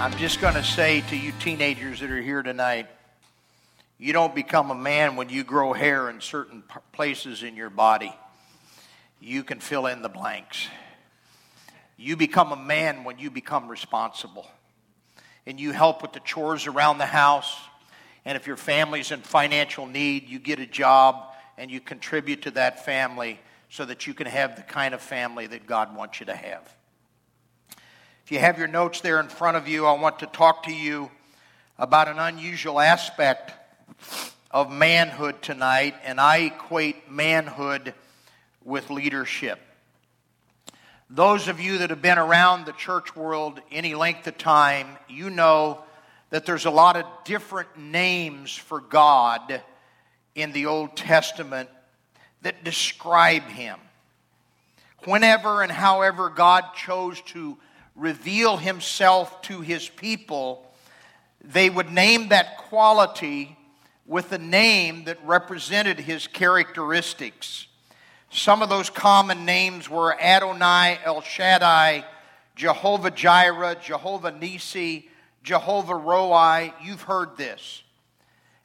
I'm just going to say to you teenagers that are here tonight, you don't become a man when you grow hair in certain places in your body. You can fill in the blanks. You become a man when you become responsible. And you help with the chores around the house. And if your family's in financial need, you get a job and you contribute to that family so that you can have the kind of family that God wants you to have. If you have your notes there in front of you, I want to talk to you about an unusual aspect of manhood tonight, and I equate manhood with leadership. Those of you that have been around the church world any length of time, you know that there's a lot of different names for God in the Old Testament that describe Him. Whenever and however God chose to reveal himself to his people, they would name that quality with a name that represented his characteristics. Some of those common names were Adonai, El Shaddai, Jehovah Jireh, Jehovah Nisi, Jehovah Roi. You've heard this.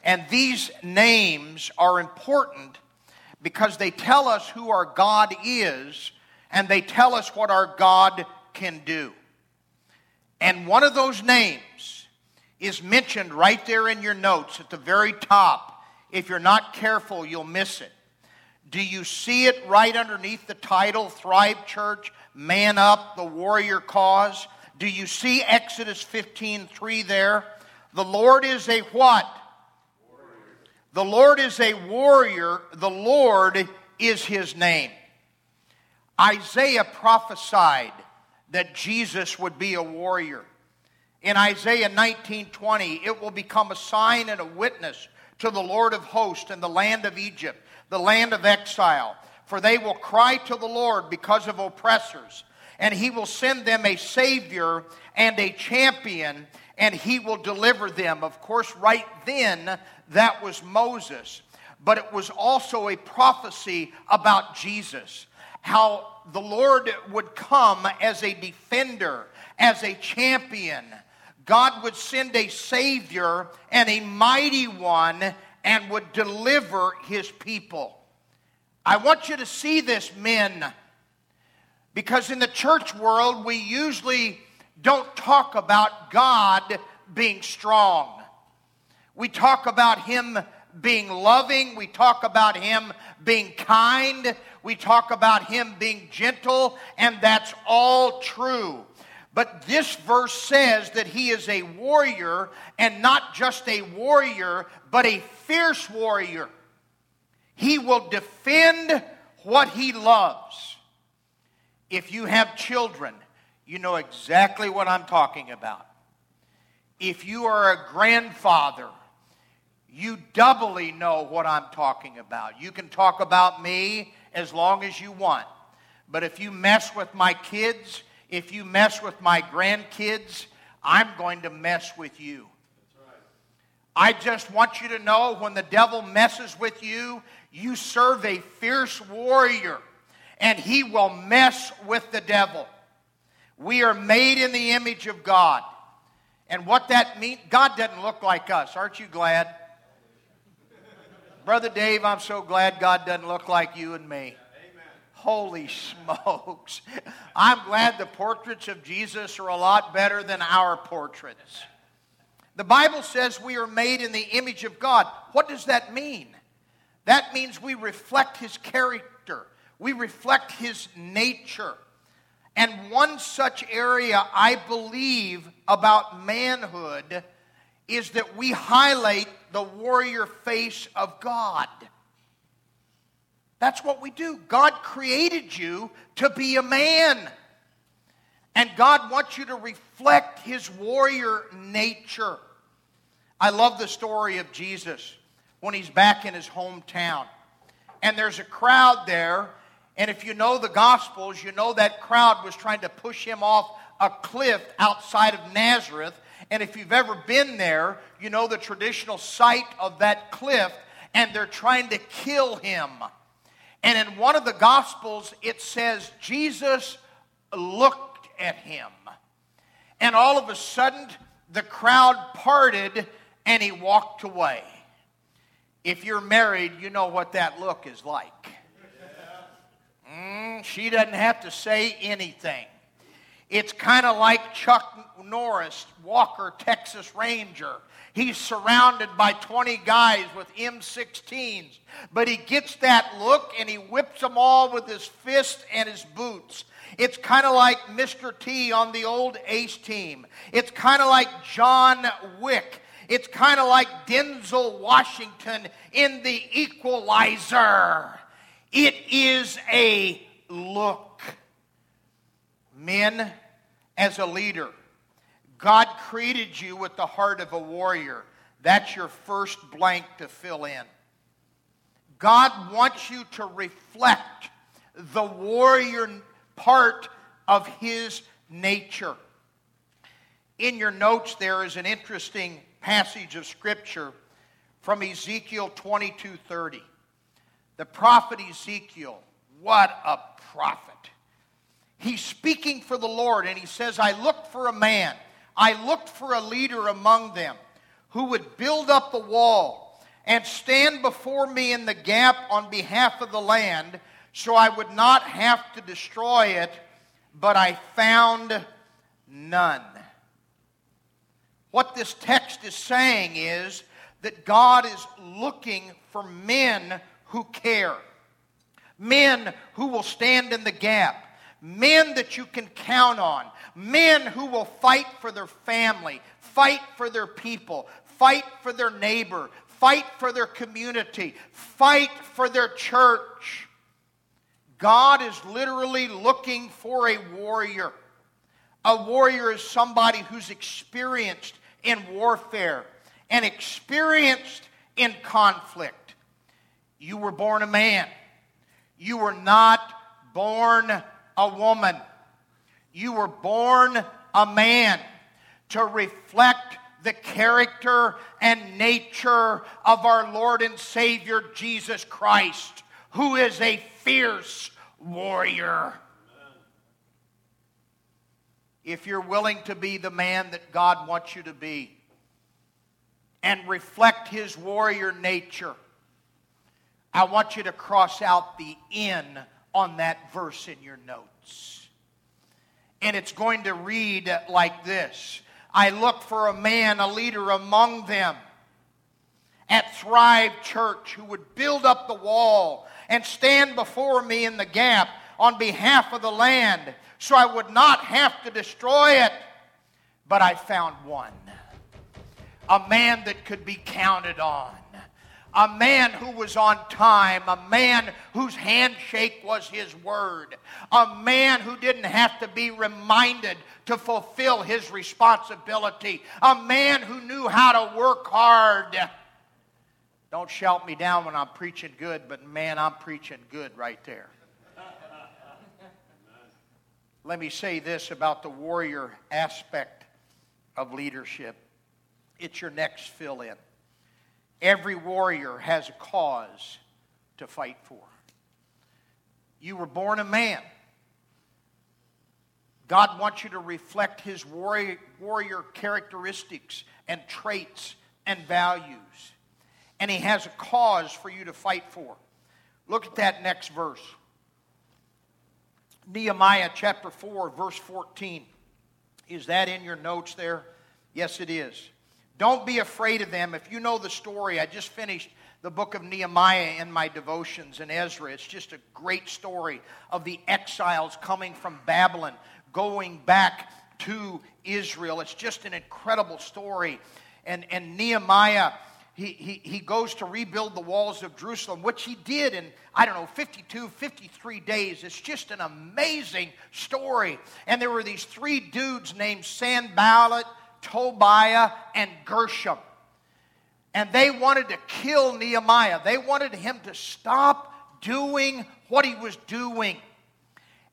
And these names are important because they tell us who our God is and they tell us what our God can do. And one of those names is mentioned right there in your notes at the very top. If you're not careful, you'll miss it. Do you see it right underneath the title, Thrive Church, Man Up, the Warrior Cause? Do you see Exodus 15 3 there? The Lord is a what? The Lord is a warrior. The Lord is his name. Isaiah prophesied that Jesus would be a warrior. In Isaiah 19:20, it will become a sign and a witness to the Lord of hosts in the land of Egypt, the land of exile. For they will cry to the Lord because of oppressors, and he will send them a savior and a champion, and he will deliver them. Of course, right then, that was Moses. But it was also a prophecy about Jesus how the Lord would come as a defender, as a champion. God would send a Savior and a mighty one and would deliver his people. I want you to see this, men, because in the church world, we usually don't talk about God being strong. We talk about Him being loving. We talk about him being kind. We talk about him being gentle, and that's all true. But this verse says that he is a warrior, and not just a warrior, but a fierce warrior. He will defend what he loves. If you have children, you know exactly what I'm talking about. If you are a grandfather, you doubly know what I'm talking about. You can talk about me as long as you want. But if you mess with my kids, if you mess with my grandkids, I'm going to mess with you. I just want you to know when the devil messes with you, you serve a fierce warrior, and he will mess with the devil. We are made in the image of God. And what that means, God doesn't look like us. Aren't you glad? Brother Dave, I'm so glad God doesn't look like you and me. Holy smokes. I'm glad the portraits of Jesus are a lot better than our portraits. The Bible says we are made in the image of God. What does that mean? That means we reflect His character, we reflect His nature. And one such area I believe about manhood is that we highlight the warrior face of God. That's what we do. God created you to be a man. And God wants you to reflect his warrior nature. I love the story of Jesus when he's back in his hometown. And there's a crowd there. And if you know the Gospels, you know that crowd was trying to push him off a cliff outside of Nazareth. And if you've ever been there, you know the traditional site of that cliff, and they're trying to kill him. And in one of the Gospels, it says Jesus looked at him. And all of a sudden, the crowd parted and he walked away. If you're married, you know what that look is like. Mm, she doesn't have to say anything. It's kind of like Chuck Norris, Walker, Texas Ranger. He's surrounded by 20 guys with M16s, but he gets that look and he whips them all with his fist and his boots. It's kind of like Mr. T on the old A-Team. It's kind of like John Wick. It's kind of like Denzel Washington in The Equalizer. It is a look. Men, as a leader, God created you with the heart of a warrior. That's your first blank to fill in. God wants you to reflect the warrior part of his nature. In your notes, there is an interesting passage of Scripture from Ezekiel 22:30. The prophet Ezekiel, what a prophet. He's speaking for the Lord, and he says, I looked for a man, I looked for a leader among them who would build up the wall and stand before me in the gap on behalf of the land so I would not have to destroy it, but I found none. What this text is saying is that God is looking for men who care, men who will stand in the gap, men that you can count on, men who will fight for their family, fight for their people, fight for their neighbor, fight for their community, fight for their church. God is literally looking for a warrior. A warrior is somebody who's experienced in warfare and experienced in conflict. You were born a man. You were not born a woman. You were born a man to reflect the character and nature of our Lord and Savior Jesus Christ, who is a fierce warrior if you're willing to be the man that God wants you to be and reflect his warrior nature, I want you to cross out the in on that verse in your notes. And it's going to read like this I look for a man, a leader among them at Thrive Church who would build up the wall and stand before me in the gap on behalf of the land so I would not have to destroy it. But I found one a man that could be counted on, a man who was on time, a man whose handshake was his word, a man who didn't have to be reminded to fulfill his responsibility, a man who knew how to work hard. Don't shout me down when I'm preaching good, but man, I'm preaching good right there. Let me say this about the warrior aspect of leadership it's your next fill in. Every warrior has a cause to fight for. You were born a man. God wants you to reflect his warrior, characteristics and traits and values. And he has a cause for you to fight for. Look at that next verse. Nehemiah chapter 4, verse 14. Is that in your notes there? Yes, it is. Don't be afraid of them. If you know the story, I just finished the book of Nehemiah in my devotions in Ezra. It's just a great story of the exiles coming from Babylon, going back to Israel. It's just an incredible story. And, and Nehemiah he, he, he goes to rebuild the walls of Jerusalem, which he did in, I don't know, 52, 53 days. It's just an amazing story. And there were these three dudes named Sanballat, Tobiah, and Gershom. And they wanted to kill Nehemiah. They wanted him to stop doing what he was doing.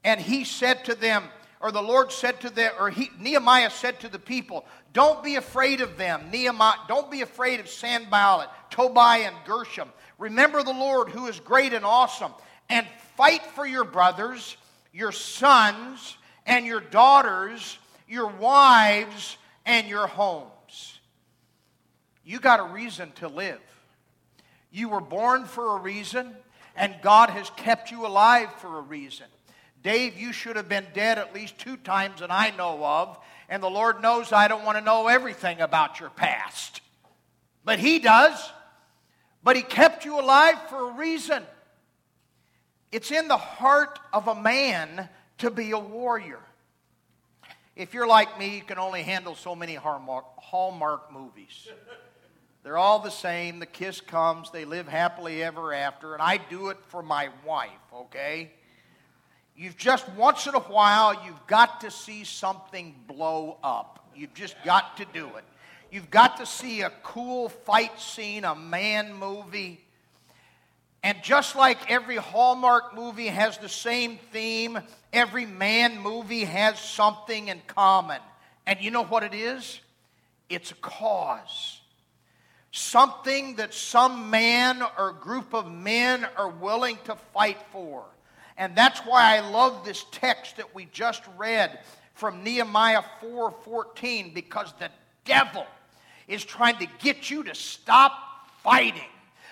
And he said to them, or the Lord said to them, or he, Nehemiah said to the people, Don't be afraid of them. Nehemiah, don't be afraid of Sanballat, Tobiah, and Gershom. Remember the Lord who is great and awesome, and fight for your brothers, your sons, and your daughters, your wives, and your homes. You got a reason to live. You were born for a reason, and God has kept you alive for a reason. Dave, you should have been dead at least two times that I know of, and the Lord knows I don't want to know everything about your past. But He does. But He kept you alive for a reason. It's in the heart of a man to be a warrior. If you're like me, you can only handle so many Hallmark, Hallmark movies. They're all the same. The kiss comes, they live happily ever after, and I do it for my wife, okay? You've just once in a while, you've got to see something blow up. You've just got to do it. You've got to see a cool fight scene, a man movie. And just like every Hallmark movie has the same theme, every man movie has something in common. And you know what it is? It's a cause. Something that some man or group of men are willing to fight for. And that's why I love this text that we just read from Nehemiah 4:14 because the devil is trying to get you to stop fighting.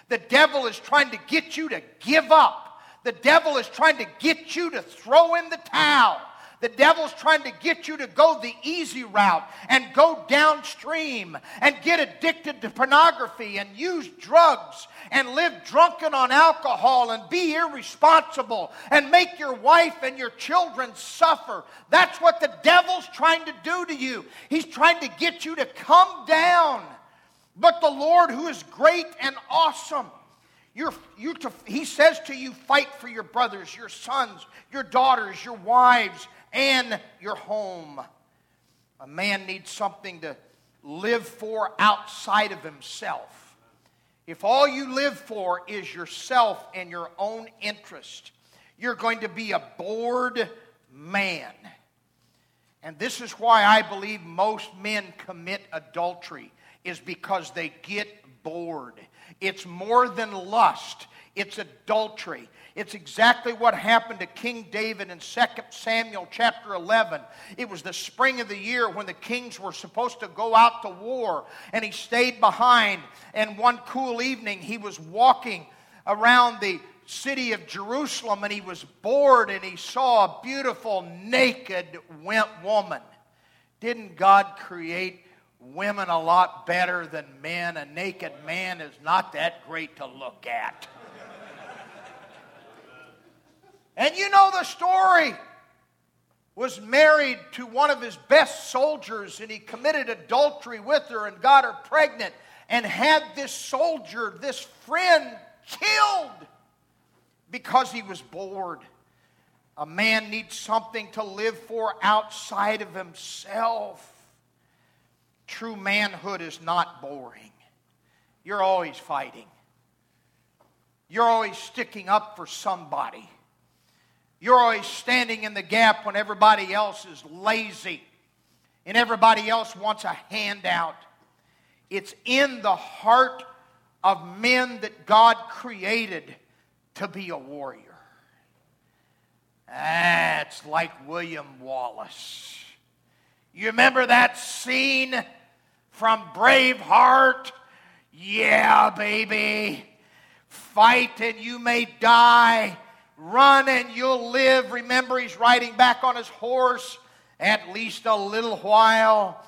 The devil is trying to get you to give up. The devil is trying to get you to throw in the towel. The devil's trying to get you to go the easy route and go downstream and get addicted to pornography and use drugs and live drunken on alcohol and be irresponsible and make your wife and your children suffer. That's what the devil's trying to do to you. He's trying to get you to come down. But the Lord, who is great and awesome, you're, you to, he says to you, fight for your brothers, your sons, your daughters, your wives, and your home. A man needs something to live for outside of himself. If all you live for is yourself and your own interest, you're going to be a bored man. And this is why I believe most men commit adultery is because they get bored. It's more than lust, it's adultery. It's exactly what happened to King David in 2 Samuel chapter 11. It was the spring of the year when the kings were supposed to go out to war, and he stayed behind. And one cool evening, he was walking around the city of Jerusalem and he was bored and he saw a beautiful naked woman. Didn't God create women a lot better than men? A naked man is not that great to look at. And you know the story. Was married to one of his best soldiers and he committed adultery with her and got her pregnant and had this soldier, this friend, killed because he was bored. A man needs something to live for outside of himself. True manhood is not boring. You're always fighting. You're always sticking up for somebody. You're always standing in the gap when everybody else is lazy and everybody else wants a handout. It's in the heart of men that God created to be a warrior. That's like William Wallace. You remember that scene from Braveheart? Yeah, baby. Fight and you may die Run and you'll live. Remember, he's riding back on his horse at least a little while.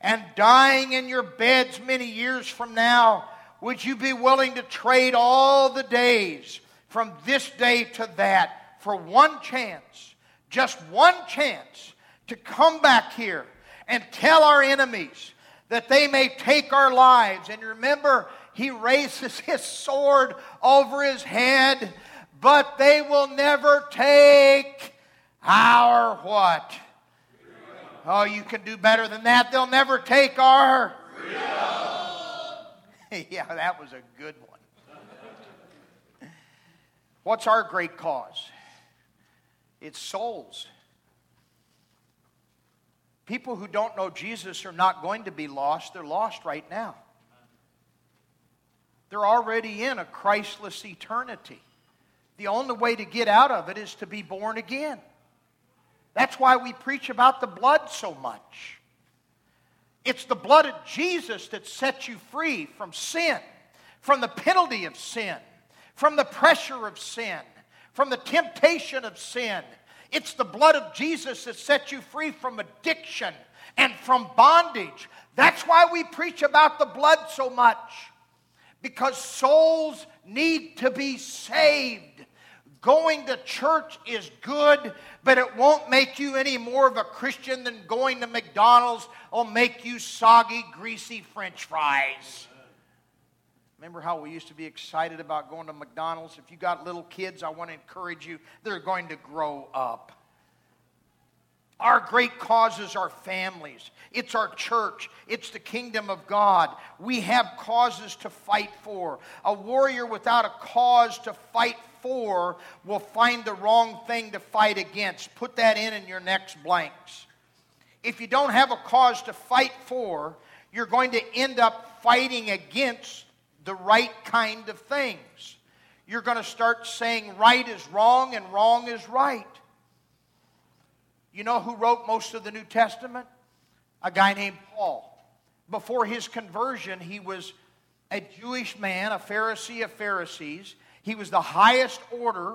And dying in your beds many years from now, would you be willing to trade all the days from this day to that for one chance, just one chance to come back here and tell our enemies that they may take our lives? And remember, he raises his sword over his head, but they will never take our what? Oh, you can do better than that. They'll never take our. yeah, that was a good one. What's our great cause? It's souls. People who don't know Jesus are not going to be lost, they're lost right now. They're already in a Christless eternity. The only way to get out of it is to be born again. That's why we preach about the blood so much. It's the blood of Jesus that sets you free from sin, from the penalty of sin, from the pressure of sin, from the temptation of sin, it's the blood of Jesus that sets you free from addiction and from bondage. That's why we preach about the blood so much. Because souls need to be saved. Going to church is good, but it won't make you any more of a Christian than going to McDonald's will make you soggy, greasy french fries. Remember how we used to be excited about going to McDonald's? If you got little kids, I want to encourage you, they're going to grow up. Our great causes are families. It's our church. It's the kingdom of God. We have causes to fight for. A warrior without a cause to fight for will find the wrong thing to fight against. Put that in in your next blanks. If you don't have a cause to fight for, you're going to end up fighting against the right kind of things. You're going to start saying right is wrong and wrong is right. You know who wrote most of the New Testament? A guy named Paul. Before his conversion, he was a Jewish man, a Pharisee of Pharisees. He was the highest order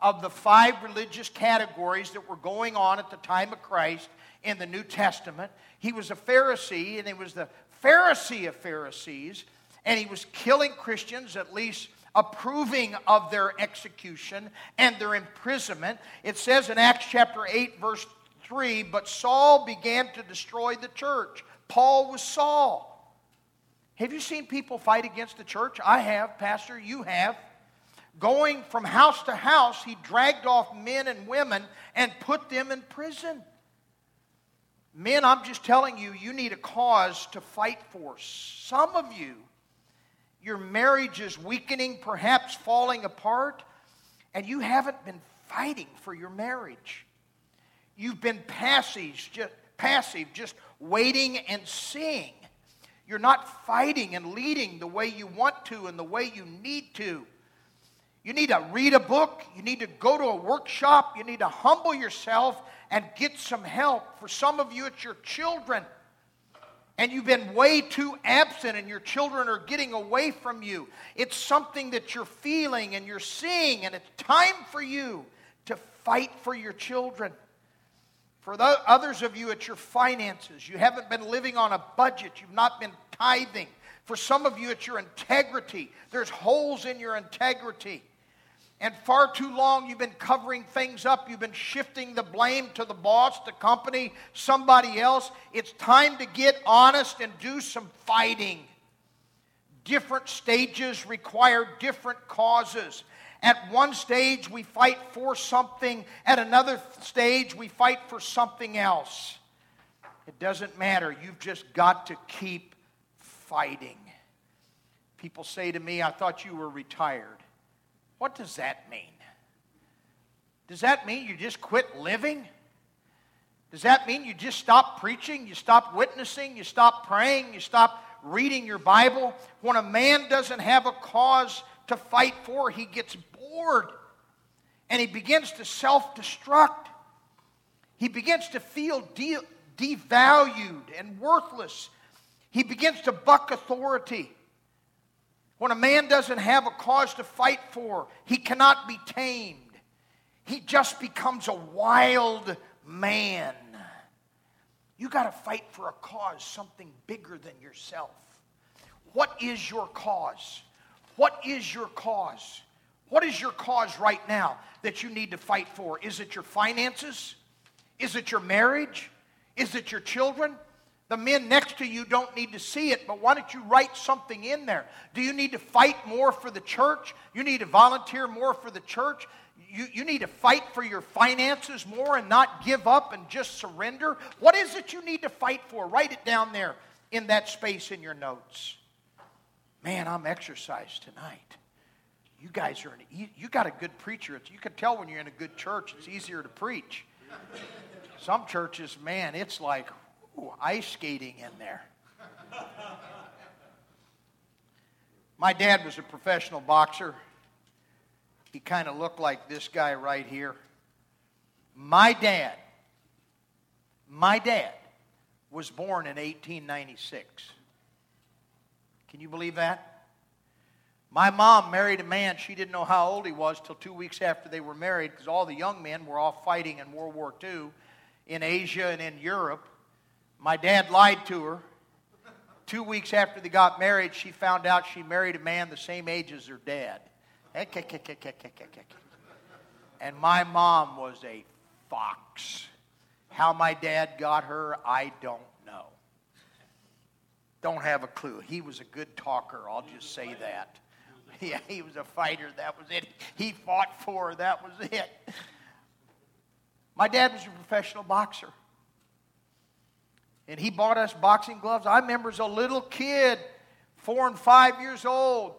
of the five religious categories that were going on at the time of Christ in the New Testament. He was a Pharisee, and he was the Pharisee of Pharisees and he was killing Christians, at least approving of their execution and their imprisonment. It says in Acts chapter 8, verse 3 But Saul began to destroy the church. Paul was Saul. Have you seen people fight against the church? I have, Pastor, you have. Going from house to house, he dragged off men and women and put them in prison. Men, I'm just telling you, you need a cause to fight for. Some of you your marriage is weakening, perhaps falling apart, and you haven't been fighting for your marriage. You've been passive, just, passive, just waiting and seeing. You're not fighting and leading the way you want to and the way you need to. You need to read a book. You need to go to a workshop. You need to humble yourself and get some help. For some of you, it's your children and you've been way too absent and your children are getting away from you. It's something that you're feeling and you're seeing, and it's time for you to fight for your children. For the others of you, it's your finances. You haven't been living on a budget, you've not been tithing. For some of you, it's your integrity. There's holes in your integrity. And far too long, you've been covering things up. You've been shifting the blame to the boss, the company, somebody else. It's time to get honest and do some fighting. Different stages require different causes. At one stage, we fight for something. At another stage, we fight for something else. It doesn't matter. You've just got to keep fighting. People say to me, I thought you were retired. What does that mean? Does that mean you just quit living? Does that mean you just stop preaching? You stop witnessing? You stop praying? You stop reading your Bible? When a man doesn't have a cause to fight for, he gets bored and he begins to self destruct. He begins to feel de- devalued and worthless. He begins to buck authority. When a man doesn't have a cause to fight for, he cannot be tamed. He just becomes a wild man. You got to fight for a cause, something bigger than yourself. What is your cause? What is your cause? What is your cause right now that you need to fight for? Is it your finances? Is it your marriage? Is it your children? The men next to you don't need to see it, but why don't you write something in there? Do you need to fight more for the church? You need to volunteer more for the church? You, you need to fight for your finances more and not give up and just surrender? What is it you need to fight for? Write it down there in that space in your notes. Man, I'm exercised tonight. You guys are, an, you got a good preacher. You can tell when you're in a good church, it's easier to preach. Some churches, man, it's like, Ooh, ice skating in there. My dad was a professional boxer. He kind of looked like this guy right here. My dad, my dad was born in 1896. Can you believe that? My mom married a man, she didn't know how old he was till two weeks after they were married because all the young men were off fighting in World War II in Asia and in Europe. My dad lied to her. Two weeks after they got married, she found out she married a man the same age as her dad. Eh, and my mom was a fox. How my dad got her, I don't know. Don't have a clue. He was a good talker, I'll just say that. Yeah, he was a fighter, that was it. He fought for her, that was it. My dad was a professional boxer and he bought us boxing gloves. I remember as a little kid, four and five years old,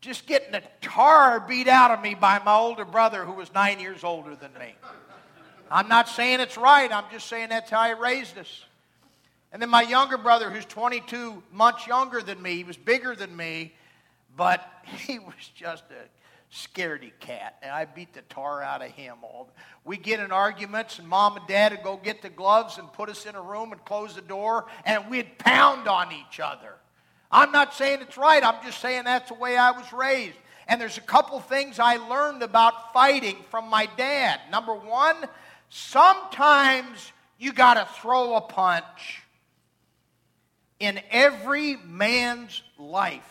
just getting the tar beat out of me by my older brother who was nine years older than me. I'm not saying it's right, I'm just saying that's how he raised us. And then my younger brother, who's 22 months younger than me, he was bigger than me, but he was just a scaredy cat. And I beat the tar out of him all. We get in arguments, and mom and dad would go get the gloves and put us in a room and close the door, and we'd pound on each other. I'm not saying it's right, I'm just saying that's the way I was raised. And there's a couple things I learned about fighting from my dad. Number one, sometimes you got to throw a punch. In every man's life,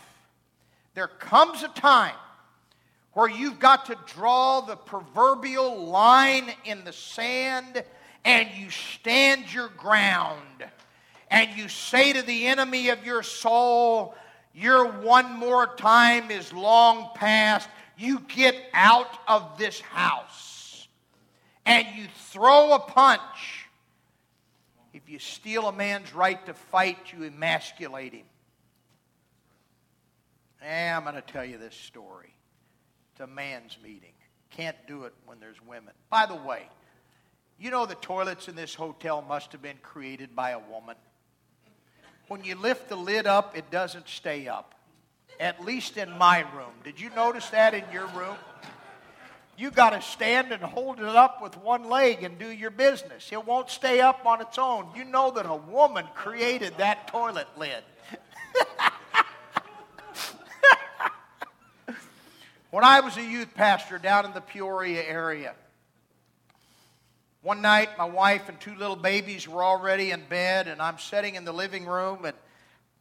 there comes a time where you've got to draw the proverbial line in the sand and you stand your ground and you say to the enemy of your soul, Your one more time is long past. You get out of this house and you throw a punch. If you steal a man's right to fight, you emasculate him. I'm going to tell you this story to man's meeting. Can't do it when there's women. By the way, you know the toilets in this hotel must have been created by a woman. When you lift the lid up, it doesn't stay up. At least in my room. Did you notice that in your room? You got to stand and hold it up with one leg and do your business. It won't stay up on its own. You know that a woman created that toilet lid. When I was a youth pastor down in the Peoria area, one night my wife and two little babies were already in bed, and I'm sitting in the living room. And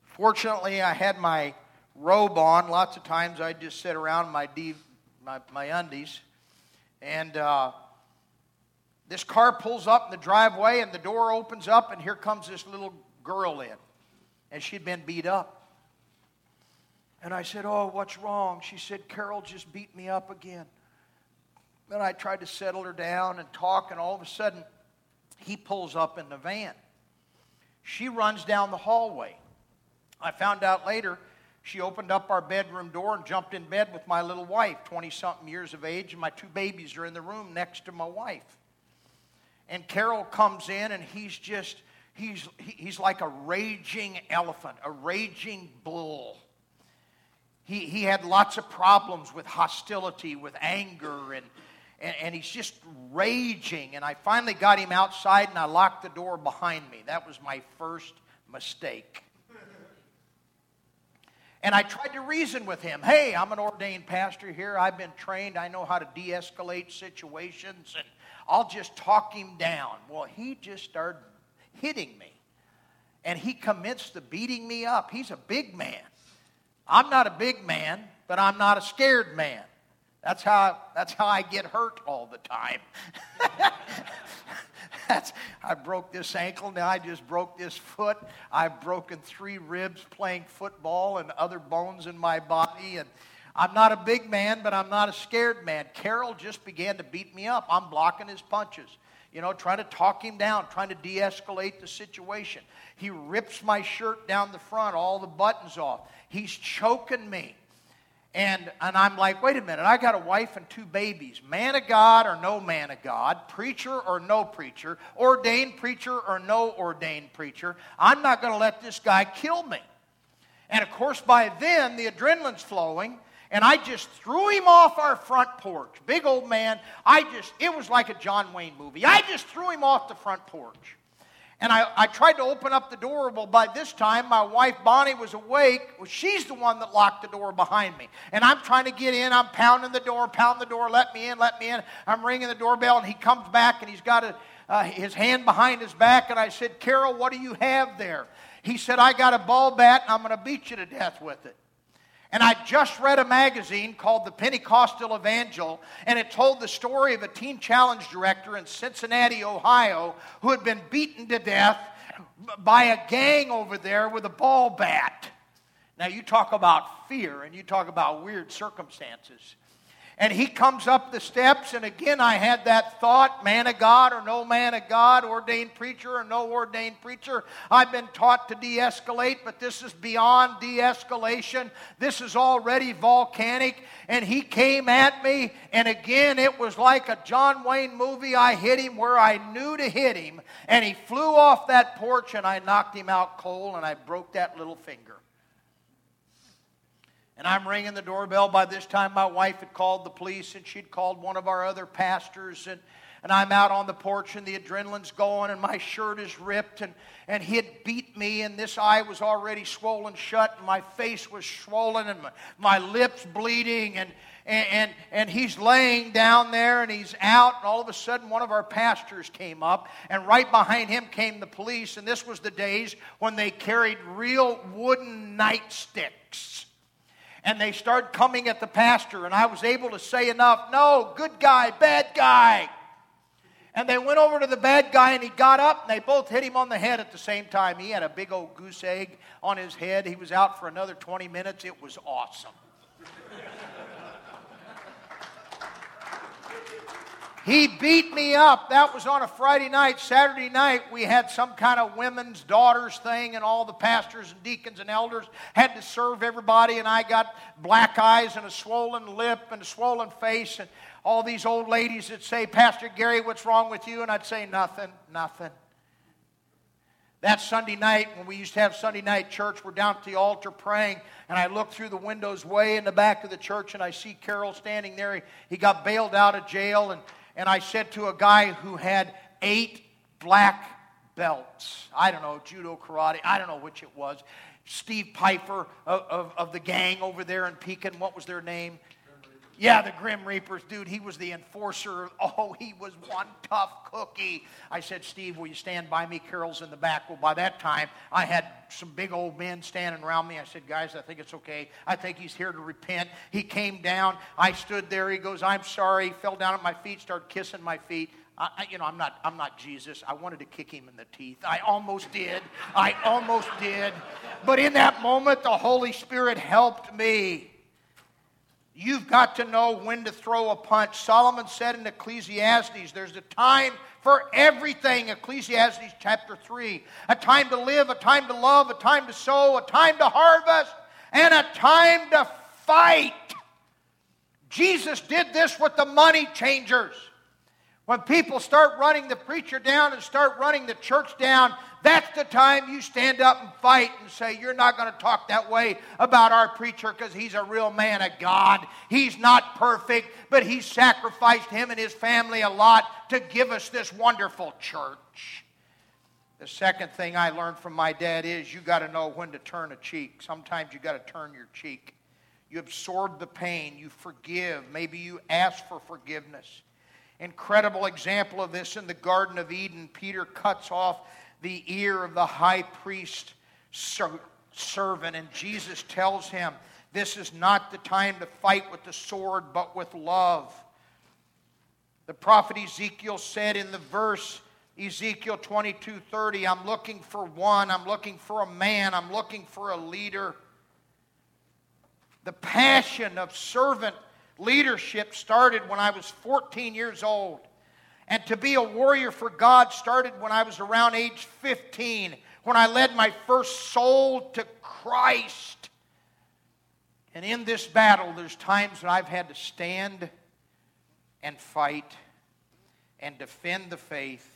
fortunately, I had my robe on. Lots of times I'd just sit around my, my, my undies. And uh, this car pulls up in the driveway, and the door opens up, and here comes this little girl in. And she'd been beat up. And I said, Oh, what's wrong? She said, Carol just beat me up again. Then I tried to settle her down and talk, and all of a sudden, he pulls up in the van. She runs down the hallway. I found out later she opened up our bedroom door and jumped in bed with my little wife, 20 something years of age, and my two babies are in the room next to my wife. And Carol comes in, and he's just, he's, he's like a raging elephant, a raging bull he, he had lots of problems with hostility, with anger, and, and, and he's just raging. And I finally got him outside and I locked the door behind me. That was my first mistake. And I tried to reason with him. Hey, I'm an ordained pastor here. I've been trained. I know how to de escalate situations, and I'll just talk him down. Well, he just started hitting me. And he commenced to beating me up. He's a big man. I'm not a big man, but I'm not a scared man. That's how, that's how I get hurt all the time. That's, I broke this ankle, now I just broke this foot. I've broken three ribs playing football and other bones in my body. And I'm not a big man, but I'm not a scared man. Carol just began to beat me up. I'm blocking his punches, you know, trying to talk him down, trying to de escalate the situation. He rips my shirt down the front, all the buttons off. He's choking me. And, and I'm like, wait a minute, I got a wife and two babies. Man of God or no man of God, preacher or no preacher, ordained preacher or no ordained preacher. I'm not going to let this guy kill me. And of course, by then, the adrenaline's flowing, and I just threw him off our front porch. Big old man. I just, it was like a John Wayne movie. I just threw him off the front porch. And I, I tried to open up the door. Well, by this time, my wife Bonnie was awake. Well, she's the one that locked the door behind me. And I'm trying to get in. I'm pounding the door, pounding the door, let me in, let me in. I'm ringing the doorbell, and he comes back and he's got a, uh, his hand behind his back. And I said, Carol, what do you have there? He said, I got a ball bat, and I'm going to beat you to death with it. And I just read a magazine called The Pentecostal Evangel, and it told the story of a teen challenge director in Cincinnati, Ohio, who had been beaten to death by a gang over there with a ball bat. Now, you talk about fear and you talk about weird circumstances. And he comes up the steps, and again I had that thought man of God or no man of God, ordained preacher or no ordained preacher. I've been taught to de escalate, but this is beyond de escalation. This is already volcanic. And he came at me, and again it was like a John Wayne movie. I hit him where I knew to hit him, and he flew off that porch, and I knocked him out cold, and I broke that little finger. And I'm ringing the doorbell. By this time, my wife had called the police and she'd called one of our other pastors. And, and I'm out on the porch and the adrenaline's going and my shirt is ripped. And, and he had beat me and this eye was already swollen shut and my face was swollen and my, my lips bleeding. And, and, and, and he's laying down there and he's out. And all of a sudden, one of our pastors came up. And right behind him came the police. And this was the days when they carried real wooden nightsticks and they started coming at the pastor, and I was able to say enough no, good guy, bad guy. And they went over to the bad guy, and he got up, and they both hit him on the head at the same time. He had a big old goose egg on his head. He was out for another 20 minutes. It was awesome. He beat me up. That was on a Friday night. Saturday night, we had some kind of women's daughters thing, and all the pastors and deacons and elders had to serve everybody. And I got black eyes and a swollen lip and a swollen face. And all these old ladies that say, Pastor Gary, what's wrong with you? And I'd say, Nothing, nothing. That Sunday night, when we used to have Sunday night church, we're down at the altar praying, and I look through the windows way in the back of the church, and I see Carol standing there. He, he got bailed out of jail, and and I said to a guy who had eight black belts, I don't know, judo, karate, I don't know which it was, Steve Piper of, of, of the gang over there in Pekin, what was their name? Yeah, the Grim Reapers, dude. He was the enforcer. Oh, he was one tough cookie. I said, Steve, will you stand by me? Carol's in the back. Well, by that time, I had some big old men standing around me. I said, guys, I think it's okay. I think he's here to repent. He came down. I stood there. He goes, I'm sorry. He fell down at my feet, started kissing my feet. I, you know, I'm not, I'm not Jesus. I wanted to kick him in the teeth. I almost did. I almost did. But in that moment, the Holy Spirit helped me. You've got to know when to throw a punch. Solomon said in Ecclesiastes, there's a time for everything. Ecclesiastes chapter 3. A time to live, a time to love, a time to sow, a time to harvest, and a time to fight. Jesus did this with the money changers. When people start running the preacher down and start running the church down, that's the time you stand up and fight and say, You're not going to talk that way about our preacher because he's a real man of God. He's not perfect, but he sacrificed him and his family a lot to give us this wonderful church. The second thing I learned from my dad is you got to know when to turn a cheek. Sometimes you got to turn your cheek. You absorb the pain, you forgive, maybe you ask for forgiveness incredible example of this in the Garden of Eden. Peter cuts off the ear of the high priest servant, and Jesus tells him, This is not the time to fight with the sword, but with love. The prophet Ezekiel said in the verse Ezekiel 22:30, I'm looking for one, I'm looking for a man, I'm looking for a leader. The passion of servant leadership started when I was 14 years old. And to be a warrior for God started when I was around age 15, when I led my first soul to Christ. And in this battle, there's times that I've had to stand and fight and defend the faith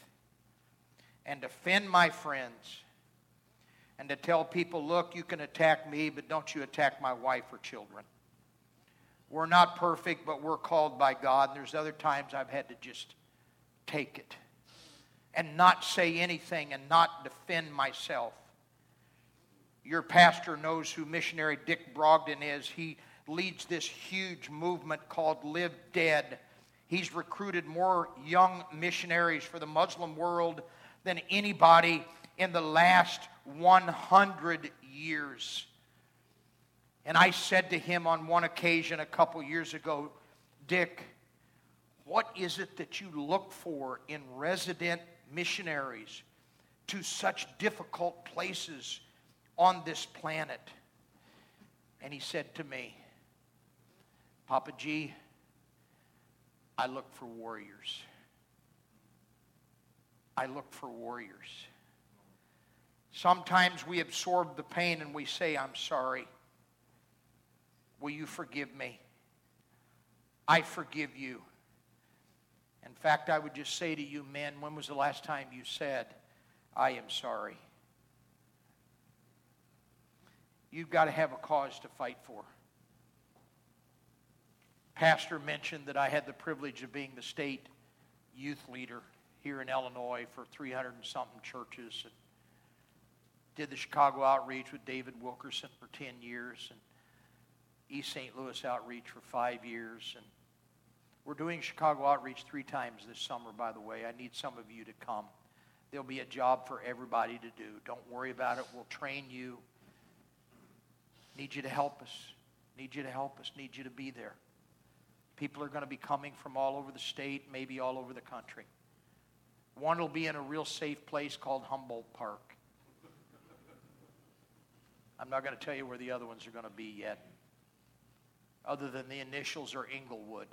and defend my friends and to tell people, look, you can attack me, but don't you attack my wife or children. We're not perfect, but we're called by God. And there's other times I've had to just take it and not say anything and not defend myself. Your pastor knows who missionary Dick Brogden is. He leads this huge movement called Live Dead. He's recruited more young missionaries for the Muslim world than anybody in the last 100 years. And I said to him on one occasion a couple years ago, Dick, what is it that you look for in resident missionaries to such difficult places on this planet? And he said to me, Papa G, I look for warriors. I look for warriors. Sometimes we absorb the pain and we say, I'm sorry. Will you forgive me? I forgive you. In fact, I would just say to you, men, when was the last time you said, I am sorry? You've got to have a cause to fight for. Pastor mentioned that I had the privilege of being the state youth leader here in Illinois for 300 and something churches. And did the Chicago outreach with David Wilkerson for 10 years and East St. Louis outreach for five years. And we're doing Chicago outreach three times this summer, by the way. I need some of you to come. There'll be a job for everybody to do. Don't worry about it. We'll train you. Need you to help us. Need you to help us. Need you to be there. People are going to be coming from all over the state, maybe all over the country. One will be in a real safe place called Humboldt Park. I'm not going to tell you where the other ones are going to be yet, other than the initials are Englewood.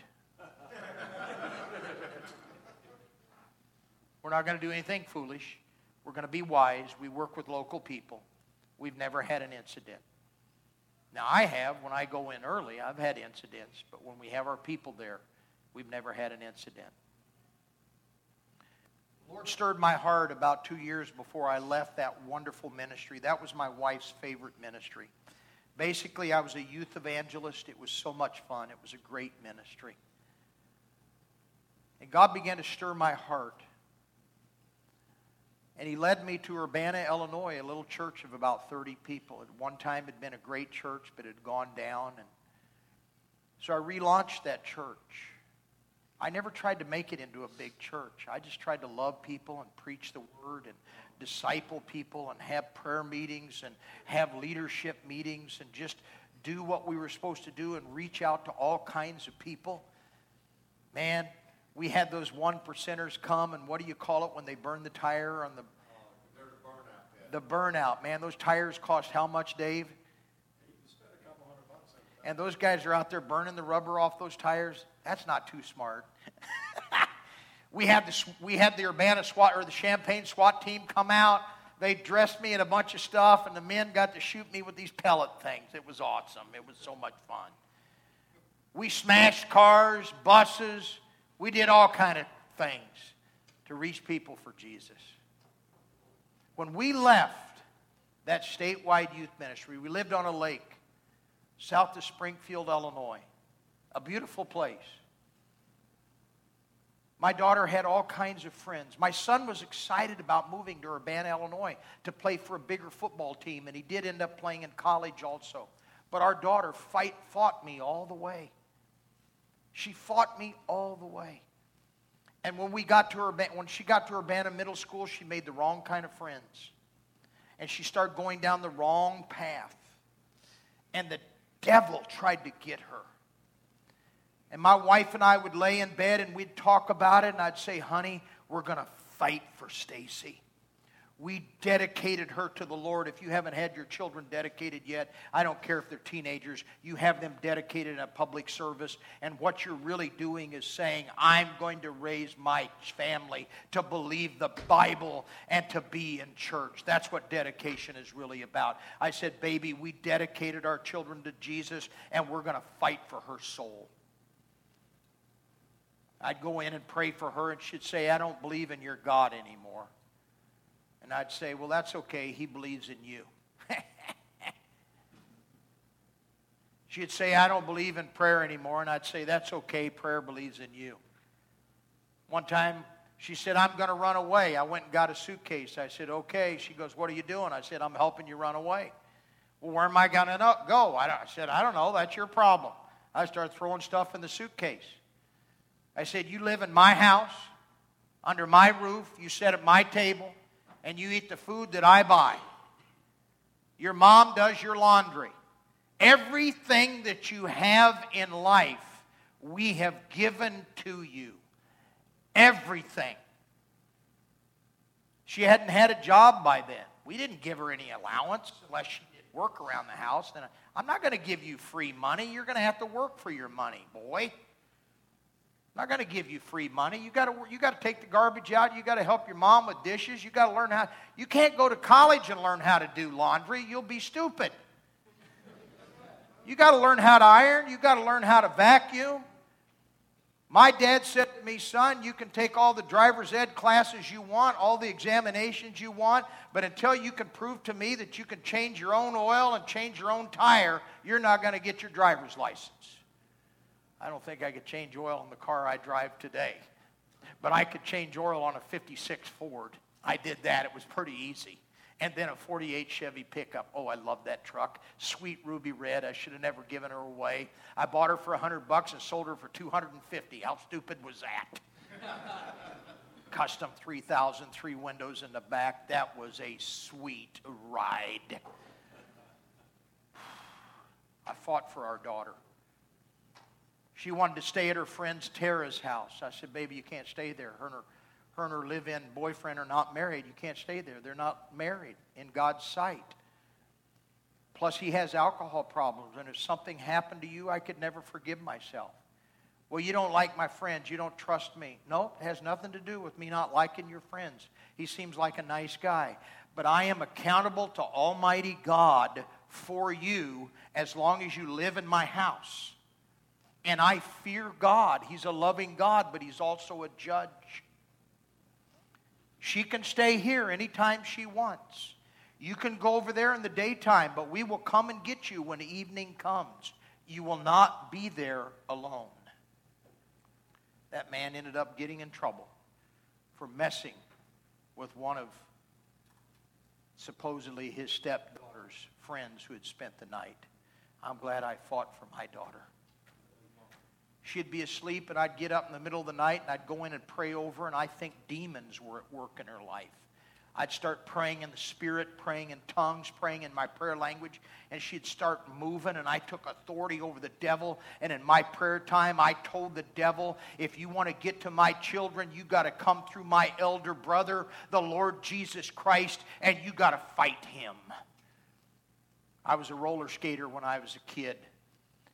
We're not going to do anything foolish. We're going to be wise. We work with local people. We've never had an incident. Now, I have, when I go in early, I've had incidents, but when we have our people there, we've never had an incident. Lord stirred my heart about two years before I left that wonderful ministry. That was my wife's favorite ministry. Basically, I was a youth evangelist. It was so much fun. It was a great ministry. And God began to stir my heart. And he led me to Urbana, Illinois, a little church of about 30 people. At one time, it had been a great church, but it had gone down. And so I relaunched that church. I never tried to make it into a big church. I just tried to love people and preach the word and disciple people and have prayer meetings and have leadership meetings and just do what we were supposed to do and reach out to all kinds of people. Man, we had those one percenters come, and what do you call it when they burn the tire on the burnout, the burnout? Man, those tires cost how much, Dave? And those guys are out there burning the rubber off those tires. That's not too smart. we had the we had the Urbana SWAT or the Champaign SWAT team come out. They dressed me in a bunch of stuff, and the men got to shoot me with these pellet things. It was awesome. It was so much fun. We smashed cars, buses. We did all kind of things to reach people for Jesus. When we left that statewide youth ministry, we lived on a lake south of Springfield, Illinois. A beautiful place. My daughter had all kinds of friends. My son was excited about moving to Urbana, Illinois to play for a bigger football team, and he did end up playing in college also. But our daughter fight, fought me all the way. She fought me all the way. And when we got to her, when she got to Urbana Middle School, she made the wrong kind of friends. And she started going down the wrong path. And the devil tried to get her. And my wife and I would lay in bed and we'd talk about it, and I'd say, honey, we're going to fight for Stacy. We dedicated her to the Lord. If you haven't had your children dedicated yet, I don't care if they're teenagers, you have them dedicated in a public service. And what you're really doing is saying, I'm going to raise my family to believe the Bible and to be in church. That's what dedication is really about. I said, baby, we dedicated our children to Jesus, and we're going to fight for her soul. I'd go in and pray for her, and she'd say, I don't believe in your God anymore. And I'd say, Well, that's okay. He believes in you. She'd say, I don't believe in prayer anymore. And I'd say, That's okay. Prayer believes in you. One time, she said, I'm going to run away. I went and got a suitcase. I said, Okay. She goes, What are you doing? I said, I'm helping you run away. Well, where am I going to go? I, said, I don't know. That's your problem. I started throwing stuff in the suitcase. I said, You live in my house, under my roof. You sit at my table and you eat the food that I buy. Your mom does your laundry. Everything that you have in life, we have given to you. Everything. She hadn't had a job by then. We didn't give her any allowance unless she did work around the house. Then I'm not going to give you free money. You're going to have to work for your money, boy not going to give you free money. You got to you got to take the garbage out. You got to help your mom with dishes. You got to learn how. You can't go to college and learn how to do laundry. You'll be stupid. You got to learn how to iron. You got to learn how to vacuum. My dad said to me, son, you can take all the driver's ed classes you want, all the examinations you want, but until you can prove to me that you can change your own oil and change your own tire, you're not going to get your driver's license. I don't think I could change oil in the car I drive today. But I could change oil on a 56 Ford. I did that. It was pretty easy. And then a 48 Chevy pickup. Oh, I love that truck. Sweet ruby red. I should have never given her away. I bought her for 100 bucks and sold her for 250. How stupid was that? Custom 3000, three windows in the back. That was a sweet ride. I fought for our daughter. She wanted to stay at her friend's Tara's house. I said, Baby, you can't stay there. Her and her, her, and her live in boyfriend are not married. You can't stay there. They're not married in God's sight. Plus, he has alcohol problems, and if something happened to you, I could never forgive myself. Well, you don't like my friends. You don't trust me. No, it has nothing to do with me not liking your friends. He seems like a nice guy. But I am accountable to Almighty God for you as long as you live in my house. And I fear God. He's a loving God, but He's also a judge. She can stay here anytime she wants. You can go over there in the daytime, but we will come and get you when evening comes. You will not be there alone. That man ended up getting in trouble for messing with one of supposedly his stepdaughter's friends who had spent the night. I'm glad I fought for my daughter. She'd be asleep, and I'd get up in the middle of the night and I'd go in and pray over, and I think demons were at work in her life. I'd start praying in the Spirit, praying in tongues, praying in my prayer language, and she'd start moving, and I took authority over the devil. And in my prayer time, I told the devil, if you want to get to my children, you got to come through my elder brother, the Lord Jesus Christ, and you got to fight him. I was a roller skater when I was a kid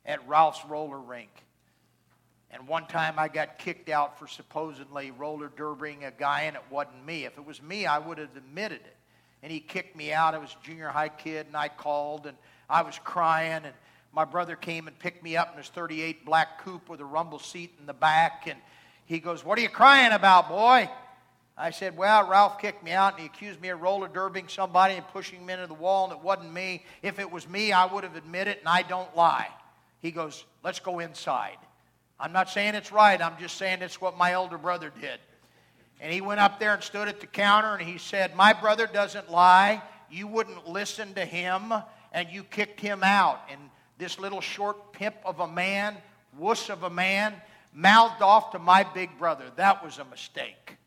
at Ralph's roller rink. And one time I got kicked out for supposedly roller derbying a guy, and it wasn't me. If it was me, I would have admitted it. And he kicked me out. I was a junior high kid, and I called, and I was crying. And my brother came and picked me up in his 38 black coupe with a rumble seat in the back. And he goes, What are you crying about, boy? I said, Well, Ralph kicked me out, and he accused me of roller derbying somebody and pushing him into the wall, and it wasn't me. If it was me, I would have admitted, it, and I don't lie. He goes, Let's go inside. I'm not saying it's right, I'm just saying it's what my elder brother did. And he went up there and stood at the counter and he said, My brother doesn't lie. You wouldn't listen to him and you kicked him out. And this little short pimp of a man, wuss of a man, mouthed off to my big brother. That was a mistake.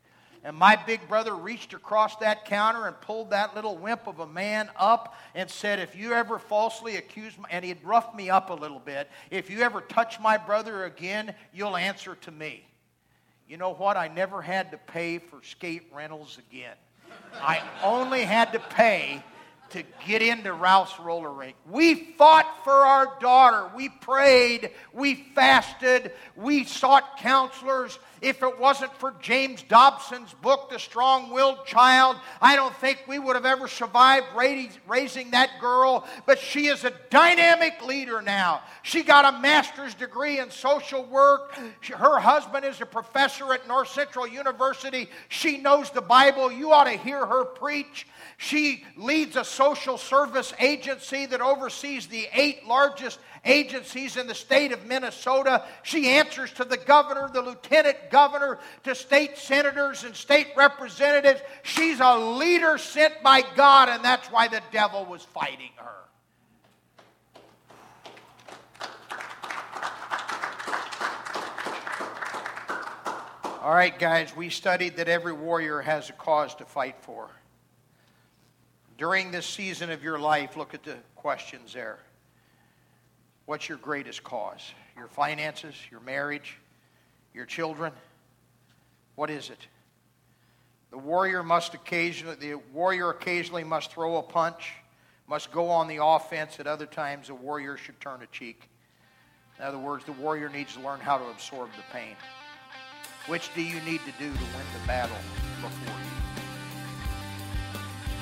And my big brother reached across that counter and pulled that little wimp of a man up and said, If you ever falsely accuse me, and he'd roughed me up a little bit, if you ever touch my brother again, you'll answer to me. You know what? I never had to pay for skate rentals again. I only had to pay to get into Ralph's roller rink. We fought for our daughter. We prayed. We fasted. We sought counselors. If it wasn't for James Dobson's book, The Strong Willed Child, I don't think we would have ever survived raising that girl. But she is a dynamic leader now. She got a master's degree in social work. Her husband is a professor at North Central University. She knows the Bible. You ought to hear her preach. She leads a social service agency that oversees the eight largest agencies in the state of Minnesota. She answers to the governor, the lieutenant governor, to state senators and state representatives. She's a leader sent by God, and that's why the devil was fighting her. All right, guys, we studied that every warrior has a cause to fight for. During this season of your life, look at the questions there. What's your greatest cause? Your finances, your marriage, your children? What is it? The warrior must occasionally the warrior occasionally must throw a punch, must go on the offense. At other times, a warrior should turn a cheek. In other words, the warrior needs to learn how to absorb the pain. Which do you need to do to win the battle before you?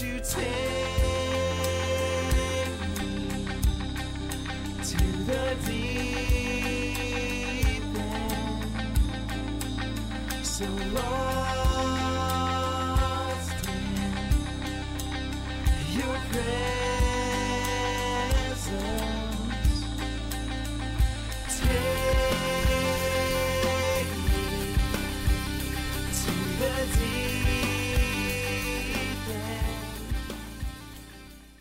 take me to the deep end. So long.